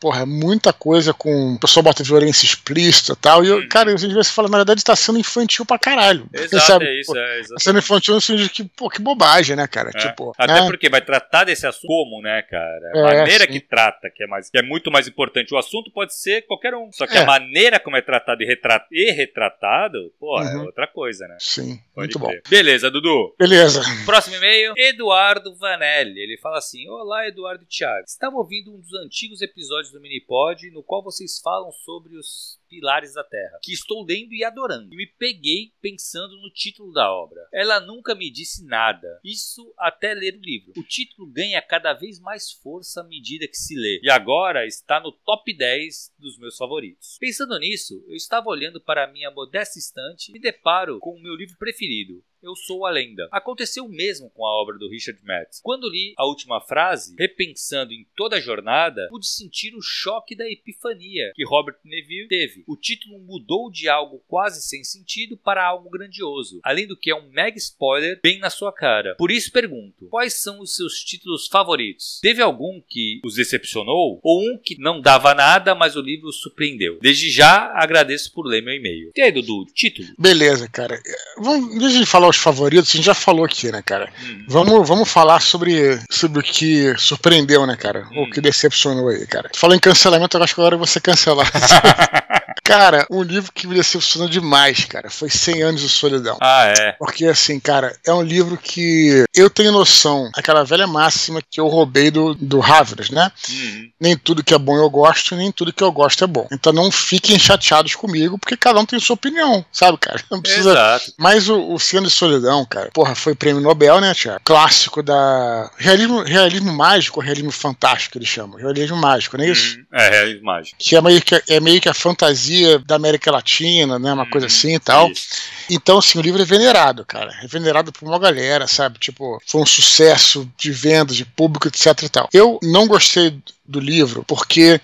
Porra, muita coisa com. O pessoal bota violência explícita e tal. E, eu, Uhum. cara, às vezes você fala, na verdade, tá sendo infantil pra caralho. Exato, Sabe? é isso, Pô, é Tá sendo infantil no sentido de que, pô, que bobagem, né, cara? É. Tipo. Até né? porque vai tratar desse assunto como, né, cara? A É, maneira sim. que trata, que é, mais, que é muito mais importante. O assunto pode ser qualquer um. Só que É. a maneira como é tratado e, retra- e retratado, pô, é Uhum. outra coisa, né? Sim, Pode muito bom. crer. Beleza, Dudu. Beleza. Próximo e-mail, Eduardo Vanelli. Ele fala assim: Olá, Eduardo e Thiago. Estava ouvindo um dos antigos episódios do Minipod, no qual vocês falam sobre os pilares da Terra, que estou lendo e adorando. E me peguei pensando no título da obra. Ela nunca me disse nada. Isso até ler o livro. O título ganha cada vez mais força à medida que se lê. E agora está no top 10 dos meus favoritos. Pensando nisso, eu estava olhando para a minha modesta estante e deparo com o meu livro preferido, eu Sou a Lenda. Aconteceu o mesmo com a obra do Richard Metz. Quando li a última frase, repensando em toda a jornada, pude sentir o choque da epifania que Robert Neville teve. O título mudou de algo quase sem sentido para algo grandioso, além do que é um mega spoiler bem na sua cara. Por isso pergunto, quais são os seus títulos favoritos? Teve algum que os decepcionou? Ou um que não dava nada, mas o livro os surpreendeu? Desde já agradeço por ler meu e-mail. E aí, Dudu, título? Beleza, cara. Vamos, deixa de falar os favoritos, a gente já falou aqui, né, cara? Hum. Vamos, vamos falar sobre, sobre o que surpreendeu, né, cara? Hum. O que decepcionou aí, cara. Tu falou em cancelamento, eu acho que agora eu vou ser cancelado. cara, um livro que me decepcionou demais, cara, foi 100 Anos de Solidão. ah, é. Porque, assim, cara, é um livro que eu tenho noção, aquela velha máxima que eu roubei do, do Havres, né? Uhum. Nem tudo que é bom eu gosto, nem tudo que eu gosto é bom. Então não fiquem chateados comigo, porque cada um tem sua opinião, sabe, cara? Não precisa. Exato. Mas o, o Cena de Solidão, cara, porra, foi prêmio Nobel, né, Tiago? Clássico da. Realismo, realismo mágico ou realismo fantástico, eles chamam. Realismo mágico, não é isso? Uhum. É, realismo mágico. Que é meio que, é meio que a fantasia da América Latina, né? Uma coisa Uhum. assim e tal. Isso. Então, assim, o livro é venerado, cara. É venerado por uma galera, sabe? Tipo, foi um sucesso de vendas, de público, etc e tal. Eu não gostei do livro porque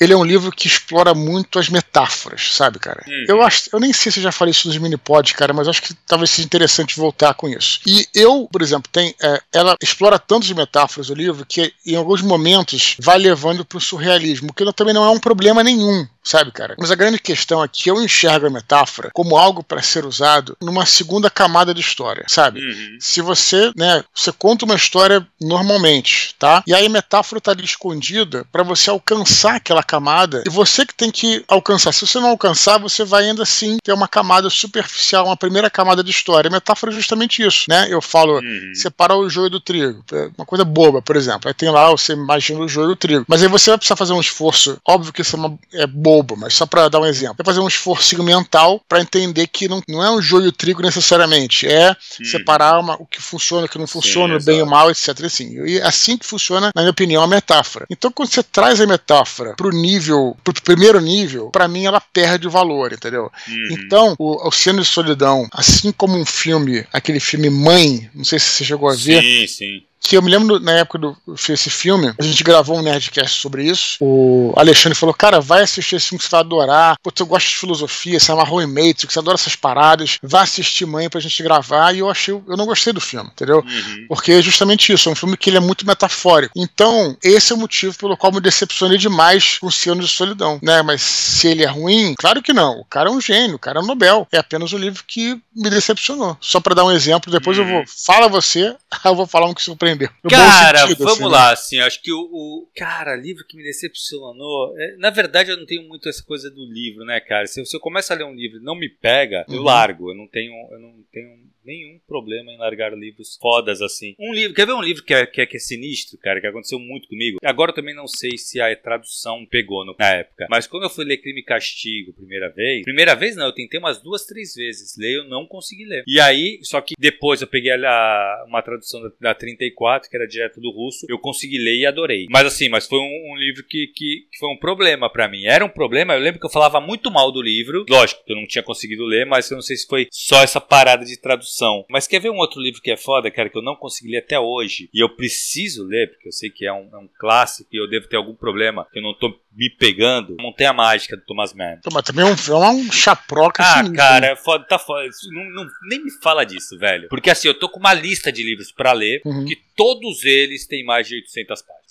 ele é um livro que explora muito as metáforas, sabe, cara? Uhum. Eu acho, eu nem sei se eu já falei isso nos minipods, cara, mas acho que talvez seja interessante voltar com isso. E eu, por exemplo, tem, é, ela explora tantas metáforas o livro que em alguns momentos vai levando para o surrealismo, que também não é um problema nenhum, sabe, cara? Mas a grande questão é que eu enxergo a metáfora como algo para ser usado numa segunda camada de história, sabe? Uhum. Se você, né, você conta uma história normalmente, tá? E aí a metáfora tá ali escondida para você alcançar aquela camada e você que tem que alcançar. Se você não alcançar, você vai ainda assim ter uma camada superficial, uma primeira camada de história. A metáfora é justamente isso, né? Eu falo Uhum. separar o joio do trigo. É uma coisa boba, por exemplo. Aí tem lá, você imagina o joio do trigo. Mas aí você vai precisar fazer um esforço. Óbvio que isso é, uma- é bobo, mas só para dar um exemplo. Vai fazer um esforço mental para entender que não, não é um joio e o trigo necessariamente. É Uhum. separar uma- o que funciona, o que não funciona, o bem e o mal, etc. Assim. E é assim que funciona, na minha opinião, a metáfora. Então, quando você traz a metáfora pro nível, pro primeiro nível, para mim ela perde o valor, entendeu? Uhum. Então, o Oceano de Solidão, assim como um filme, aquele filme Mãe, não sei se você chegou a ver, Sim, sim. Que eu me lembro na época do esse filme, a gente gravou um Nerdcast sobre isso. O Alexandre falou: Cara, vai assistir esse filme que você vai adorar. Pô, tu gosta de filosofia, você amarrou em Matrix, você adora essas paradas. Vai assistir mãe pra gente gravar. E eu achei, eu não gostei do filme, entendeu? Uhum. Porque é justamente isso, é um filme que ele é muito metafórico. Então, esse é o motivo pelo qual me decepcionei demais com o Oceano de Solidão, né? Mas se ele é ruim, claro que não. O cara é um gênio, o cara é um Nobel. É apenas um livro que me decepcionou. Só para dar um exemplo, depois uhum. eu vou. Fala você, eu vou falar um que surpreendeu. Cara, sentido, vamos assim, lá, né? assim, acho que o, o, Cara, livro que me decepcionou. É, na verdade, eu não tenho muito essa coisa do livro, né, cara? Se, se eu começo a ler um livro e não me pega, uhum. eu largo. Eu não tenho. Eu não tenho nenhum problema em largar livros fodas assim. Um livro, quer ver um livro que é, que é, que é sinistro, cara, que aconteceu muito comigo? Agora eu também não sei se a tradução pegou no, na época, mas quando eu fui ler Crime e Castigo primeira vez, primeira vez não, eu tentei umas duas, três vezes ler, eu não consegui ler. E aí, só que depois eu peguei a, uma tradução da, da 34, que era direto do russo, eu consegui ler e adorei. Mas assim, mas foi um, um livro que, que, que, foi um problema para mim. Era um problema, eu lembro que eu falava muito mal do livro, lógico que eu não tinha conseguido ler, mas eu não sei se foi só essa parada de tradução mas quer ver um outro livro que é foda, cara, que eu não consegui ler até hoje, e eu preciso ler, porque eu sei que é um, é um clássico e eu devo ter algum problema, que eu não tô me pegando. Montanha Mágica do Thomas Mann. Mas também é um, é um chaproca Ah, sinistro, cara, é foda, tá foda. Não, não, nem me fala disso, velho. Porque assim, eu tô com uma lista de livros para ler, uhum. que todos eles têm mais de 800 páginas.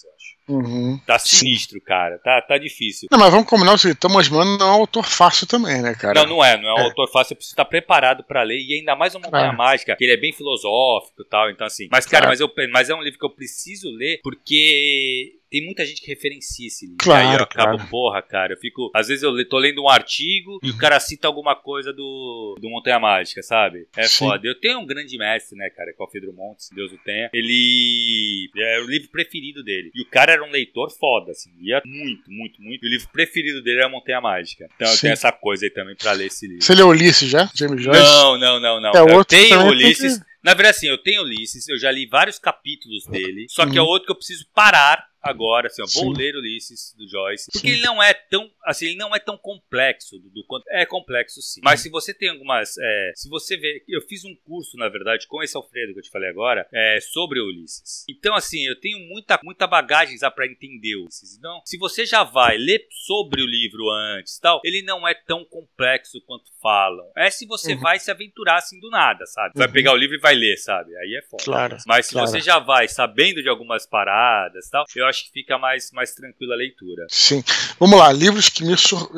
Uhum. Tá sinistro, Sim. cara. Tá, tá difícil. Não, mas vamos combinar o seguinte: Thomas Mann não é um autor fácil também, né, cara? Não, não é. Não é um é. autor fácil. Você precisa estar preparado para ler. E ainda mais uma Montanha é. Mágica, que ele é bem filosófico e tal. Então, assim. Mas, cara, mas, eu, mas é um livro que eu preciso ler porque tem muita gente que referencia esse livro. Claro, aí eu acabo, claro. porra, cara. Eu fico. Às vezes eu tô lendo um artigo e o uhum. cara cita alguma coisa do, do Montanha Mágica, sabe? É Sim. foda. Eu tenho um grande mestre, né, cara, que é o Pedro Montes, Deus o tenha. Ele. É o livro preferido dele. E o cara era um leitor foda, assim. Lia muito, muito, muito. E o livro preferido dele era Montanha Mágica. Então Sim. eu tenho essa coisa aí também pra ler esse livro. Você leu Ulisses já? James Joyce? Não, não, não, não. É, eu tenho Ulisses. Que... Na verdade, assim, eu tenho Ulisses, eu já li vários capítulos dele, só que é uhum. é outro que eu preciso parar agora, assim, ó, vou ler Ulisses do Joyce, porque sim. ele não é tão, assim, ele não é tão complexo do, do quanto é complexo sim. Mas se você tem algumas, é, se você vê, eu fiz um curso na verdade com esse Alfredo que eu te falei agora, é, sobre Ulisses. Então assim, eu tenho muita, muita bagagem já para entender Ulisses. Então, se você já vai ler sobre o livro antes, tal, ele não é tão complexo quanto falam. É se você uhum. vai se aventurar assim do nada, sabe? Vai uhum. pegar o livro e vai ler, sabe? Aí é foda. Claro. Mas se claro. você já vai sabendo de algumas paradas, tal, eu acho que fica mais, mais tranquila a leitura. Sim. Vamos lá, livros que me sur...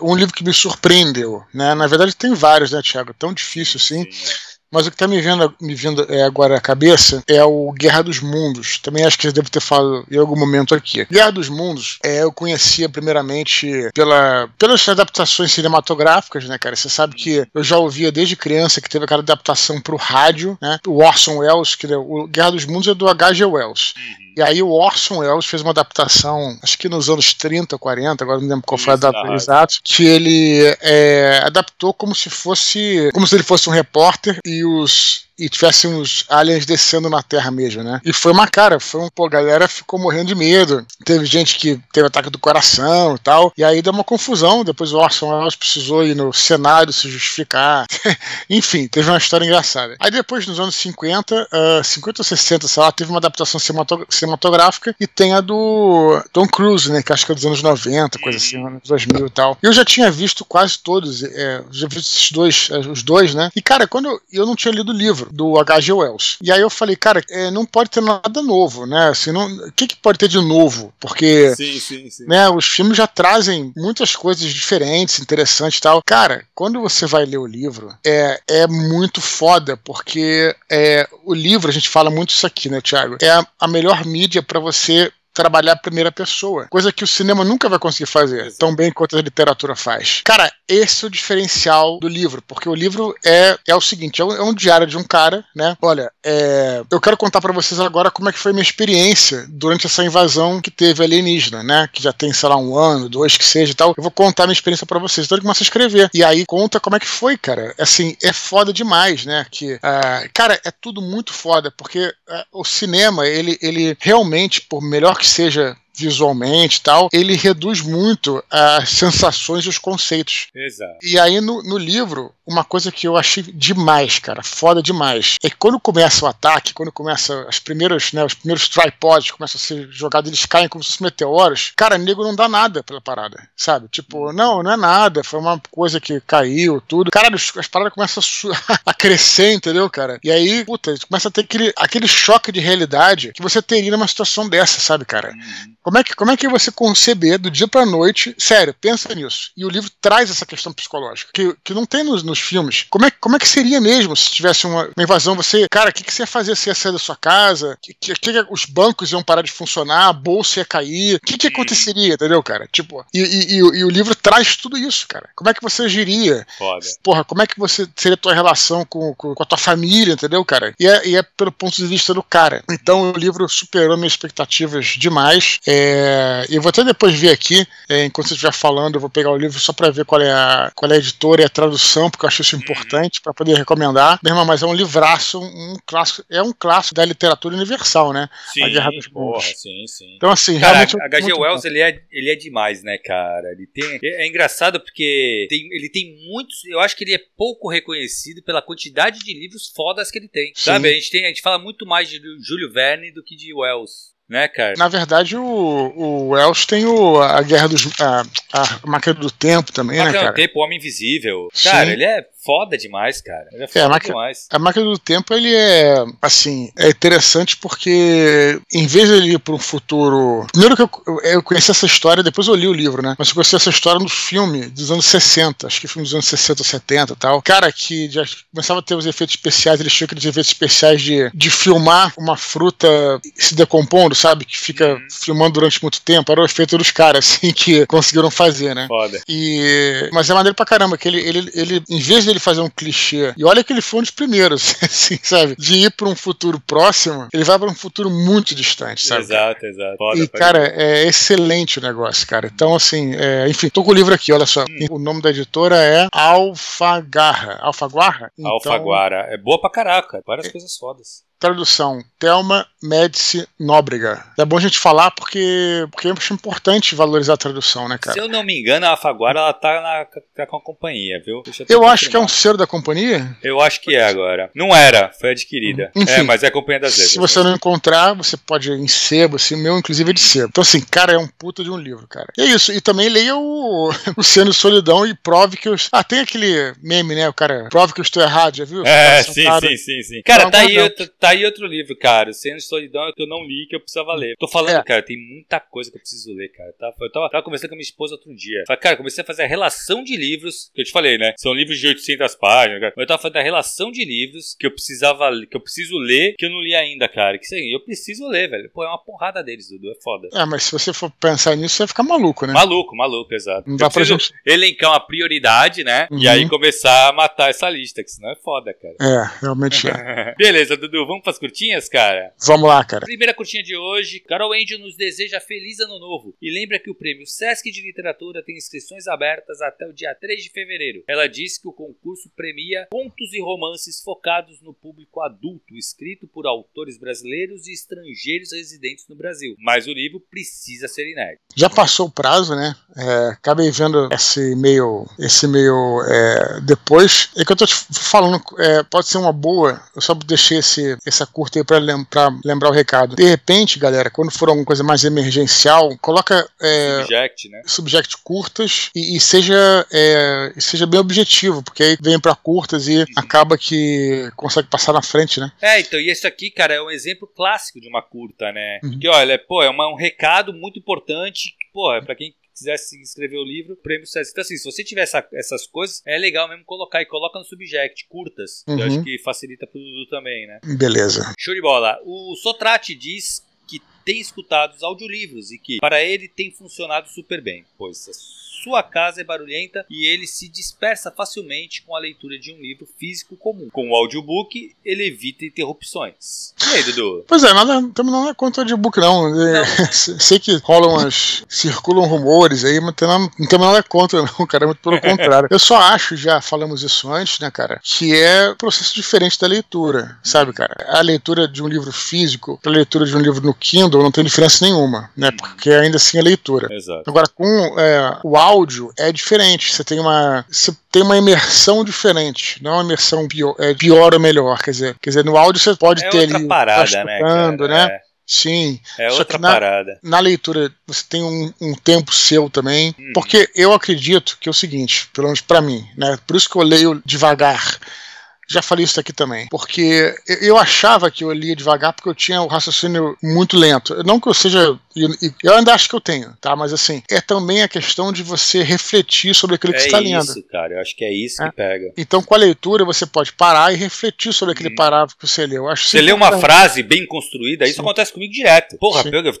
um livro que me surpreendeu, né? Na verdade tem vários, né, Thiago? Tão difícil assim. Sim, é. Mas o que está me, vendo, me vindo é, agora à cabeça é o Guerra dos Mundos. Também acho que você deve ter falado em algum momento aqui. Guerra dos Mundos é, eu conhecia primeiramente pela, pelas adaptações cinematográficas, né, cara? Você sabe que eu já ouvia desde criança que teve aquela adaptação para o rádio, né? O Orson Welles, que o Guerra dos Mundos é do H.G. Wells. E aí o Orson Welles fez uma adaptação, acho que nos anos 30, 40, agora não lembro qual foi a data exata, que ele é, adaptou como se fosse, como se ele fosse um repórter e os e tivesse uns aliens descendo na Terra mesmo, né? E foi uma cara, foi um, pô, a galera ficou morrendo de medo. Teve gente que teve ataque do coração e tal. E aí deu uma confusão. Depois o Orson Welles precisou ir no Senado se justificar. Enfim, teve uma história engraçada. Aí depois, nos anos 50, uh, 50 ou 60, sei lá, teve uma adaptação cinematográfica e tem a do Tom Cruise, né? Que acho que é dos anos 90, coisa assim, anos 2000 e tal. Eu já tinha visto quase todos, é, já vi esses dois, é, os dois, né? E cara, quando eu, eu não tinha lido o livro, do H.G. Wells. E aí eu falei, cara, é, não pode ter nada novo, né? Assim, não, o que, que pode ter de novo? Porque sim, sim, sim. Né, os filmes já trazem muitas coisas diferentes, interessantes e tal. Cara, quando você vai ler o livro, é, é muito foda, porque é, o livro, a gente fala muito isso aqui, né, Thiago? É a, a melhor mídia para você trabalhar a primeira pessoa, coisa que o cinema nunca vai conseguir fazer Exato. tão bem quanto a literatura faz. Cara, esse é o diferencial do livro, porque o livro é, é o seguinte: é um, é um diário de um cara, né? Olha, é, eu quero contar para vocês agora como é que foi a minha experiência durante essa invasão que teve alienígena, né? Que já tem, sei lá, um ano, dois que seja e tal. Eu vou contar a minha experiência para vocês. Então ele começa a escrever. E aí conta como é que foi, cara. Assim, é foda demais, né? Que, uh, cara, é tudo muito foda, porque uh, o cinema, ele, ele realmente, por melhor que seja visualmente e tal, ele reduz muito as sensações e os conceitos. Exato. E aí no, no livro, uma coisa que eu achei demais, cara, foda demais, é que quando começa o ataque, quando começa as primeiras, né, os primeiros tripods começam a ser jogados, eles caem como se fossem meteoros, cara, nego não dá nada pela parada, sabe? Tipo, não, não é nada, foi uma coisa que caiu, tudo. Cara, as paradas começam a, a crescer, entendeu, cara? E aí, puta, começa a ter aquele, aquele choque de realidade que você teria numa situação dessa, sabe, cara? Uhum. Como é que, como é que você conceber do dia pra noite? Sério, pensa nisso. E o livro traz essa questão psicológica, que, que não tem nos, nos filmes. Como é, como é que seria mesmo se tivesse uma, uma invasão? Você, cara, o que, que você ia fazer? Você ia sair da sua casa? Que, que, que os bancos iam parar de funcionar? A bolsa ia cair? O que, que aconteceria, entendeu, cara? Tipo, e, e, e, e, o livro traz tudo isso, cara. Como é que você agiria? Foda. Porra, como é que você seria a tua relação com, com, com a tua família, entendeu, cara? E é, e é pelo ponto de vista do cara. Então o livro superou minhas expectativas demais. É, é, eu vou até depois ver aqui, é, enquanto você estiver falando, eu vou pegar o livro só para ver qual é, a, qual é a editora e a tradução, porque eu acho isso uhum. importante para poder recomendar. Meu irmão, mas é um livraço, um clássico, é um clássico da literatura universal, né? Sim, a Guerra dos Mundos. Sim, sim. Então, assim, cara, realmente. A H.G. Wells, ele é, ele é demais, né, cara? Ele tem, é, é engraçado porque tem, ele tem muitos. Eu acho que ele é pouco reconhecido pela quantidade de livros fodas que ele tem. Sim. Sabe? A gente, tem, a gente fala muito mais de Júlio Verne do que de Wells né, cara? Na verdade, o, o Welsh tem o, a Guerra dos. A, a Máquina do Tempo também, Máquina né, cara? do Tempo, o Homem Invisível. Cara, Sim. ele é foda demais, cara. Ele é, é foda é, a máquina, demais. A máquina do tempo, ele é, assim, é interessante porque em vez de ele ir para um futuro. Primeiro que eu, eu conheci essa história, depois eu li o livro, né? Mas eu conheci essa história no filme dos anos 60, acho que filme dos anos 60 ou 70 e tal. Cara, que já começava a ter os efeitos especiais, eles tinham aqueles efeitos especiais de, de filmar uma fruta se decompondo, sabe? Que fica uhum. filmando durante muito tempo. Era o efeito dos caras, assim, que conseguiram fazer, né? Foda. E, mas é maneiro pra caramba, que ele, ele, ele em vez de ele fazer um clichê. E olha que ele foi um dos primeiros, assim, sabe? De ir para um futuro próximo, ele vai para um futuro muito distante, sabe? Exato, exato. Foda, e, cara, é excelente o negócio, cara. Então, assim, é, enfim, tô com o livro aqui, olha só. Hum. O nome da editora é Alfagarra. Alfaguarra? Então... Alfaguara. É boa pra caraca. Várias é... coisas fodas. Tradução: Thelma Médici Nóbrega. É bom a gente falar porque, porque eu acho importante valorizar a tradução, né, cara? Se eu não me engano, a Afaguara ela tá, na, tá com a companhia, viu? Eu, eu acho que é um selo da companhia. Eu acho que é agora. Não era, foi adquirida. Uhum. Enfim, é, mas é a companhia das letras. Se você não encontrar, você pode ir em sebo, assim, o meu inclusive é de sebo. Então, assim, cara, é um puta de um livro, cara. E é isso. E também leia o Luciano Solidão e prove que eu. Ah, tem aquele meme, né? O cara prove que eu estou errado, já viu? É, sim, sim, sim, sim. Cara, tá aí, tá Tá aí outro livro, cara. Cena de Solidão é que eu não li que eu precisava ler. Tô falando, é. cara, tem muita coisa que eu preciso ler, cara. Tá? Eu tava, tava conversando com a minha esposa outro dia. Falei, cara, comecei a fazer a relação de livros, que eu te falei, né? São livros de 800 páginas, cara. Eu tava fazendo a relação de livros que eu precisava, que eu preciso ler, que eu não li ainda, cara. Que assim, eu preciso ler, velho. Pô, é uma porrada deles, Dudu. É foda. É, mas se você for pensar nisso, você vai ficar maluco, né? Maluco, maluco, exato. Não dá pra gente... elencar uma prioridade, né? Uhum. E aí começar a matar essa lista, que senão é foda, cara. É, realmente é. Beleza, Dudu, vamos pras curtinhas? curtinhas, cara? Vamos lá, cara. Primeira curtinha de hoje. Carol Angel nos deseja feliz ano novo e lembra que o prêmio Sesc de Literatura tem inscrições abertas até o dia 3 de fevereiro. Ela diz que o concurso premia contos e romances focados no público adulto, escrito por autores brasileiros e estrangeiros residentes no Brasil. Mas o livro precisa ser inédito. Já passou o prazo, né? É, acabei vendo esse e-mail, esse e-mail é, depois. É que eu tô te falando, é, pode ser uma boa. Eu só deixei esse, essa curta aí para lem lembrar o recado. De repente, galera, quando for alguma coisa mais emergencial, coloca é, subject, né? subject curtas e, e seja, é, seja bem objetivo, porque aí vem para curtas e uhum. acaba que consegue passar na frente, né? É, então, e esse aqui, cara, é um exemplo clássico de uma curta, né? Uhum. Que, olha, pô, é uma, um recado muito importante, pô, é para quem quisesse escrever o livro, prêmio César. Então, assim, se você tiver essa, essas coisas, é legal mesmo colocar e coloca no subject, curtas. Uhum. Eu acho que facilita pro Dudu também, né? Beleza. Show de bola. O Sotrate diz tem escutado os audiolivros e que para ele tem funcionado super bem. Pois é sua casa é barulhenta e ele se dispersa facilmente com a leitura de um livro físico comum. Com o audiobook, ele evita interrupções. E aí, Dudu? Pois é, nada, também não é contra o audiobook, não. É, sei que rolam umas. circulam rumores aí, mas não, não tem nada contra, não, cara. Muito pelo contrário. Eu só acho, já falamos isso antes, né, cara, que é um processo diferente da leitura, sabe, cara? A leitura de um livro físico a leitura de um livro no Kindle não tem diferença nenhuma, né? Porque ainda assim é leitura. Exato. Agora, com é, o áudio é diferente. Você tem uma. Você tem uma imersão diferente, não é uma imersão pior, é pior ou melhor. Quer dizer, quer dizer, no áudio você pode É ter outra ali. parada, né? cara? né? Sim. É, é Só outra na- parada. Na leitura você tem um, um tempo seu também, Uhum. porque eu acredito que é o seguinte, pelo menos pra mim, né? Por isso que eu leio devagar. Já falei isso aqui também. Porque eu- achava que eu lia devagar porque eu tinha o raciocínio muito lento. Não que eu seja. Eu ainda acho que eu tenho, tá? Mas assim, é também a questão de você refletir sobre aquilo que É você está lendo. isso, cara. Eu acho que é isso É. que pega. Então, com a leitura, você pode parar e refletir sobre aquele Hum. parágrafo que você leu. Eu Acho Você lê uma frase bem construída, isso Sim. acontece comigo direto. Porra, Sim. pega,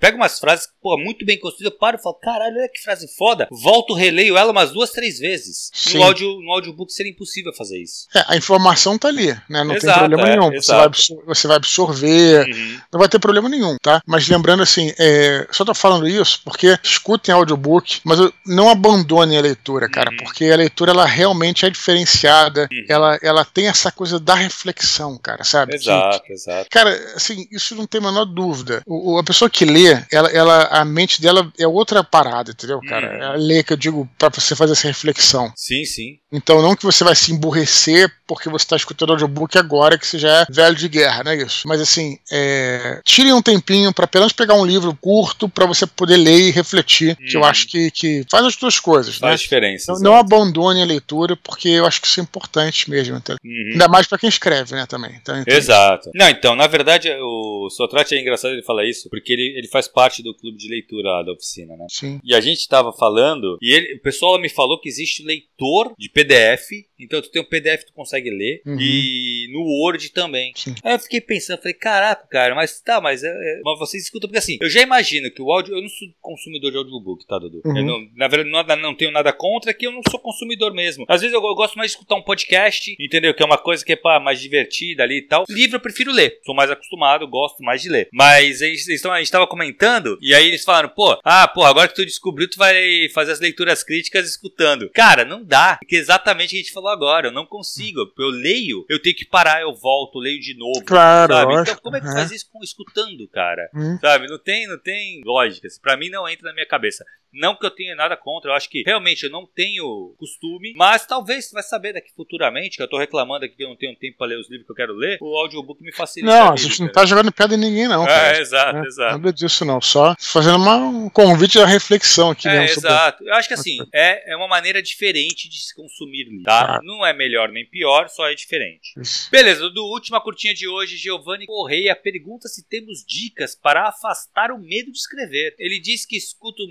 pega umas frases porra, muito bem construídas, eu paro e falo, caralho, olha que frase foda. Volto, releio ela umas duas, três vezes. Sim. No, áudio, no audiobook seria impossível fazer isso. É, a informação tá ali, né? Não Exato, tem problema é, nenhum. Você exato. vai, você vai absorver, Uhum. não vai ter problema nenhum, tá? Mas lembrando assim, é, só tô falando isso porque escutem audiobook, mas não abandonem a leitura, cara, Uhum. porque a leitura ela realmente é diferenciada, Uhum. ela, ela tem essa coisa da reflexão, cara, sabe? Que- Exato, exato. Cara, assim, isso não tem a menor dúvida. O, o- a pessoa que lê, ela, ela, a mente dela é outra parada, entendeu, cara? Uhum. Ela lê que eu digo pra você fazer essa reflexão. Sim, sim. Então, não que você vai se emburrecer porque você está escutando audiobook agora, que você já é velho de guerra, não é isso? Mas, assim, é... tirem um tempinho para menos pegar um livro curto para você poder ler e refletir, que eu Uhum. acho que, que faz as duas coisas, né? Faz diferença. Não, não abandone a leitura, porque eu acho que isso é importante mesmo. tá? Uhum. Ainda mais para quem escreve, né, também. Então, então- Exato. Não, então, na verdade, o Sotrate é engraçado ele falar isso, porque ele, ele faz parte do clube de leitura lá da oficina, né? Sim. E a gente estava falando, e ele, o pessoal me falou que existe leitor de PDF, então tu tem um PDF tu consegue ler, Uhum. e no Word também. Sim. Aí eu fiquei pensando, falei, caraca, cara, mas tá, mas, é, é, mas vocês escutam, porque assim, eu já imagino que o áudio, eu não sou consumidor de audiobook, tá, Dudu? Uhum. Não- na verdade, não, não tenho nada contra, que eu não sou consumidor mesmo. Às vezes eu, eu gosto mais de escutar um podcast, entendeu? Que é uma coisa que é pá, mais divertida ali e tal. Livro eu prefiro ler, sou mais acostumado, gosto mais de ler. Mas eles, a gente tava comentando, e aí eles falaram, pô, ah, pô, agora que tu descobriu, tu vai fazer as leituras críticas escutando. Cara, não dá, porque exatamente o que a gente falou agora, eu não consigo. Eu leio, eu tenho que parar, eu volto, leio de novo. Claro, Sabe? lógico. Então, como é que faz isso com escutando, cara? Hum. Sabe? Não tem, não tem lógica. Assim, Pra mim não entra na minha cabeça. Não que eu tenha nada contra, eu acho que realmente eu não tenho costume, mas talvez você vai saber daqui futuramente, que eu tô reclamando aqui que eu não tenho tempo pra ler os livros que eu quero ler, o audiobook me facilita. Não, a gente não entendeu? tá jogando pedra em ninguém, não. cara. É, exato, né? exato. Nada disso, não. Só fazendo uma, um convite à reflexão aqui É, mesmo. sobre- exato. Eu acho que assim, é, é uma maneira diferente de se consumir livro, tá? Ah. Não é melhor nem pior, só é diferente. Isso. Beleza, do última curtinha de hoje, Giovanni Correia pergunta se temos dicas para afastar o medo de escrever. Ele diz que escuta o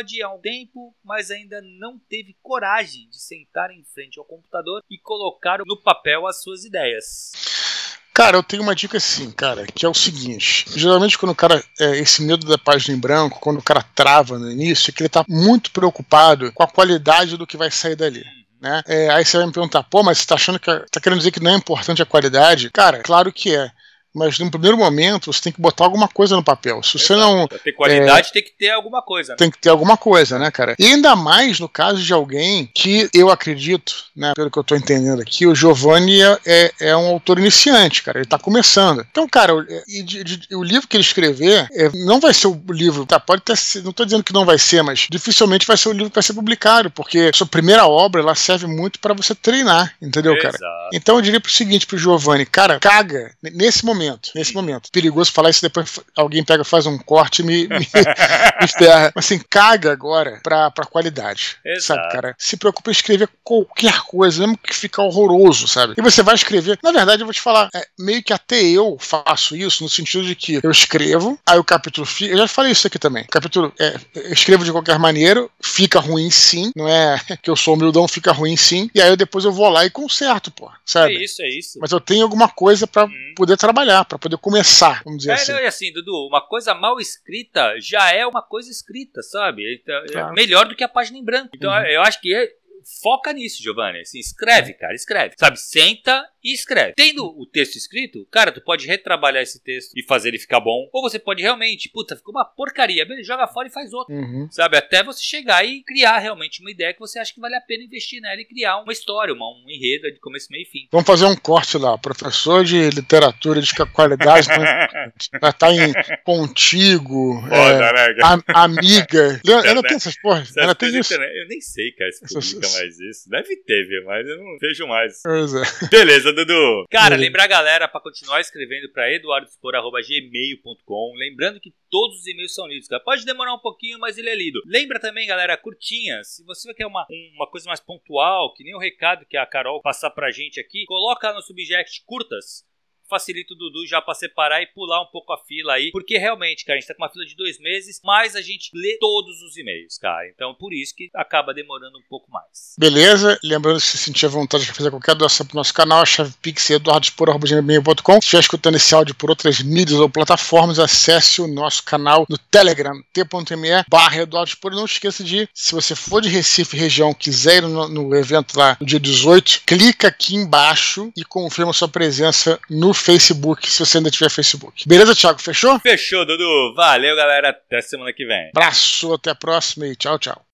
Minipod há um tempo, mas ainda não teve coragem de sentar em frente ao computador e colocar no papel as suas ideias. Cara, eu tenho uma dica assim, cara, que é o seguinte: geralmente quando o cara, é, esse medo da página em branco, quando o cara trava no início, é que ele tá muito preocupado com a qualidade do que vai sair dali. Né? É, aí você vai me perguntar, pô, mas você tá achando que. tá querendo dizer que não é importante a qualidade? Cara, claro que é. Mas no primeiro momento você tem que botar alguma coisa no papel. Se você não. Pra ter qualidade, tem que ter alguma coisa, né? Tem que ter alguma coisa, né, cara? E ainda mais no caso de alguém que eu acredito, né, pelo que eu tô entendendo aqui, o Giovanni é, é, é um autor iniciante, cara. Ele tá começando. Então, cara, o, e de- de- o livro que ele escrever é, não vai ser o livro, tá? Pode ter sido, não tô dizendo que não vai ser, mas dificilmente vai ser o livro que vai ser publicado, porque sua primeira obra ela serve muito para você treinar, entendeu, cara? Exato. Então eu diria pro seguinte pro Giovanni, cara, caga nesse momento, nesse momento. Perigoso falar isso depois alguém pega, faz um corte e me, me, me ferra. Mas assim, caga agora pra, pra qualidade. Exato. Sabe, cara? Se preocupa em escrever qualquer coisa, mesmo que fica horroroso, sabe? E você vai escrever. Na verdade, eu vou te falar, é, meio que até eu faço isso, no sentido de que eu escrevo, aí o capítulo fica. Eu já falei isso aqui também. O capítulo, é, eu escrevo de qualquer maneira, fica ruim sim, não é que eu sou humildão, fica ruim sim, e aí eu depois eu vou lá e conserto, pô, É sabe? isso, é isso. Mas eu tenho alguma coisa pra Hum. poder trabalhar. Trabalhar, para poder começar, vamos dizer é, assim. E assim, Dudu, uma coisa mal escrita já é uma coisa escrita, sabe? Então, claro. É melhor do que a página em branco. Então uhum. eu acho que é, foca nisso, Giovanni. Assim, escreve, cara, escreve. Sabe, senta e escreve. Tendo o texto escrito, cara, tu pode retrabalhar esse texto e fazer ele ficar bom. Ou você pode realmente, puta, ficou uma porcaria. Beleza, joga fora e faz outro. Uhum. Sabe, até você chegar e criar realmente uma ideia que você acha que vale a pena investir nela e criar uma história, uma, um enredo de começo, meio e fim. Vamos fazer um corte lá. Professor de literatura de qualidade estar tá em contigo, Foda, é, né, a, amiga. Ela tem essas porras? Ela tem isso? Eu nem sei, cara, se publica mais isso. Deve ter, viu? Mas eu não vejo mais. Pois é. Beleza. Beleza, Dudu? Cara, uhum. lembrar a galera para continuar escrevendo para eduardospor.gmail.com. Lembrando que todos os e-mails são lidos, cara. Pode demorar um pouquinho, mas ele é lido. Lembra também, galera, curtinhas. Se você quer uma, uma coisa mais pontual, que nem o recado que a Carol passar pra gente aqui, coloca no subject curtas facilita o Dudu já para separar e pular um pouco a fila aí, porque realmente, cara, a gente tá com uma fila de dois meses, mas a gente lê todos os e-mails, cara. Então, por isso que acaba demorando um pouco mais. Beleza? Lembrando, se sentir vontade de fazer qualquer doação pro nosso canal, a chave pix é eduardospor.com. Se estiver escutando esse áudio por outras mídias ou plataformas, acesse o nosso canal no Telegram, t.me barra Eduardospor. Não esqueça de, se você for de Recife região, quiser ir no, no evento lá no dia 18, clica aqui embaixo e confirma sua presença no Facebook, se você ainda tiver Facebook. Beleza, Thiago? Fechou? Fechou, Dudu. Valeu, galera. Até semana que vem. Abraço, até a próxima e tchau, tchau.